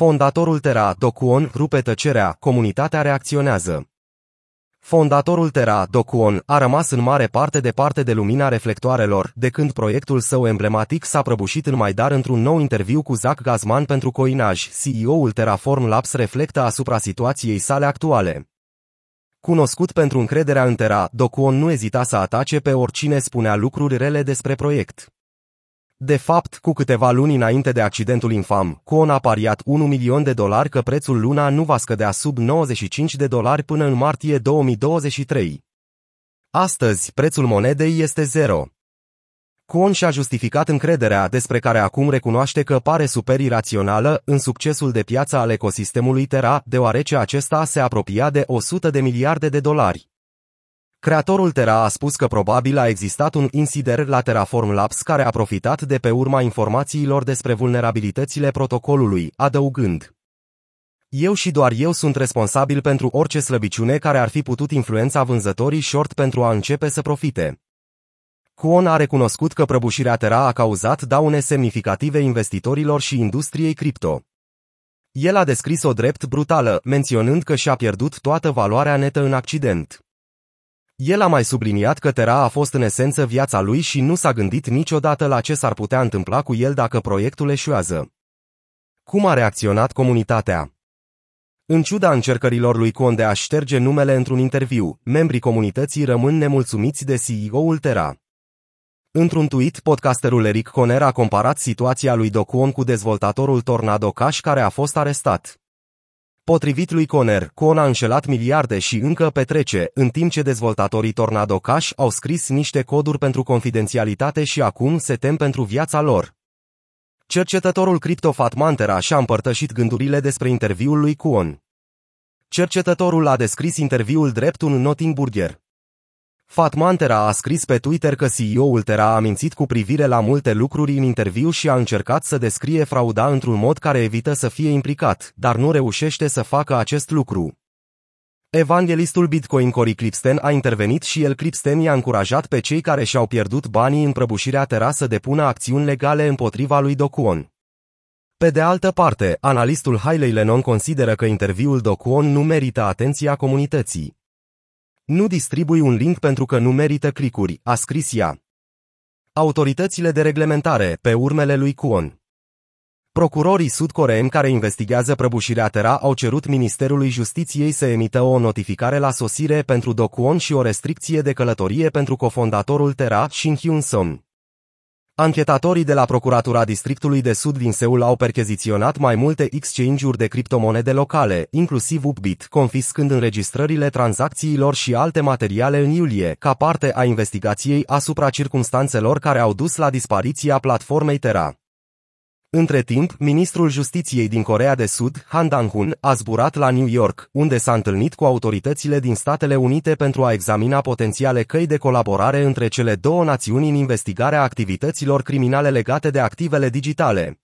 Fondatorul Terra, Docuon, rupe tăcerea, comunitatea reacționează. Fondatorul Terra, Docuon, a rămas în mare parte departe de lumina reflectoarelor, de când proiectul său emblematic s-a prăbușit în mai dar într-un nou interviu cu Zach Gazman pentru Coinaj, CEO-ul Terraform Labs reflectă asupra situației sale actuale. Cunoscut pentru încrederea în Terra, Docuon nu ezita să atace pe oricine spunea lucruri rele despre proiect. De fapt, cu câteva luni înainte de accidentul infam, Kwon a pariat 1 milion de dolari că prețul Luna nu va scădea sub 95 de dolari până în martie 2023. Astăzi, prețul monedei este zero. Kwon și-a justificat încrederea despre care acum recunoaște că pare super irațională în succesul de piață al ecosistemului Terra, deoarece acesta se apropia de 100 de miliarde de dolari. Creatorul Terra a spus că probabil a existat un insider la Terraform Labs care a profitat de pe urma informațiilor despre vulnerabilitățile protocolului, adăugând. Eu și doar eu sunt responsabil pentru orice slăbiciune care ar fi putut influența vânzătorii short pentru a începe să profite. Kwon a recunoscut că prăbușirea Terra a cauzat daune semnificative investitorilor și industriei cripto. El a descris-o drept brutală, menționând că și-a pierdut toată valoarea netă în accident. El a mai subliniat că Terra a fost în esență viața lui și nu s-a gândit niciodată la ce s-ar putea întâmpla cu el dacă proiectul eșuează. Cum a reacționat comunitatea? În ciuda încercărilor lui Conde a șterge numele într-un interviu, membrii comunității rămân nemulțumiți de CEO-ul Terra. Într-un tweet, podcasterul Eric Conner a comparat situația lui Docuon cu dezvoltatorul Tornado Cash care a fost arestat. Potrivit lui Conner, Con a înșelat miliarde și încă petrece, în timp ce dezvoltatorii Tornado Cash au scris niște coduri pentru confidențialitate și acum se tem pentru viața lor. Cercetătorul cripto Fatmantera și-a împărtășit gândurile despre interviul lui Kuon. Cercetătorul a descris interviul drept un nothing burger. Fatman Tera a scris pe Twitter că CEO-ul Tera a mințit cu privire la multe lucruri în interviu și a încercat să descrie frauda într-un mod care evită să fie implicat, dar nu reușește să facă acest lucru. Evanghelistul Bitcoin Cory Clipsten a intervenit și el Clipsten i-a încurajat pe cei care și-au pierdut banii în prăbușirea Tera să depună acțiuni legale împotriva lui Docuon. Pe de altă parte, analistul Hailey Lennon consideră că interviul Docuon nu merită atenția comunității. Nu distribui un link pentru că nu merită clicuri, a scris ea. Autoritățile de reglementare, pe urmele lui Kwon. Procurorii sud-coreeni care investigează prăbușirea Terra au cerut Ministerului Justiției să emită o notificare la sosire pentru Do Kwon și o restricție de călătorie pentru cofondatorul Terra, Shin Hyun-song. Anchetatorii de la Procuratura Districtului de Sud din Seul au percheziționat mai multe exchange-uri de criptomonede locale, inclusiv Upbit, confiscând înregistrările tranzacțiilor și alte materiale în iulie, ca parte a investigației asupra circumstanțelor care au dus la dispariția platformei Terra. Între timp, ministrul justiției din Corea de Sud, Han Dang-hun, a zburat la New York, unde s-a întâlnit cu autoritățile din Statele Unite pentru a examina potențiale căi de colaborare între cele două națiuni în investigarea activităților criminale legate de activele digitale.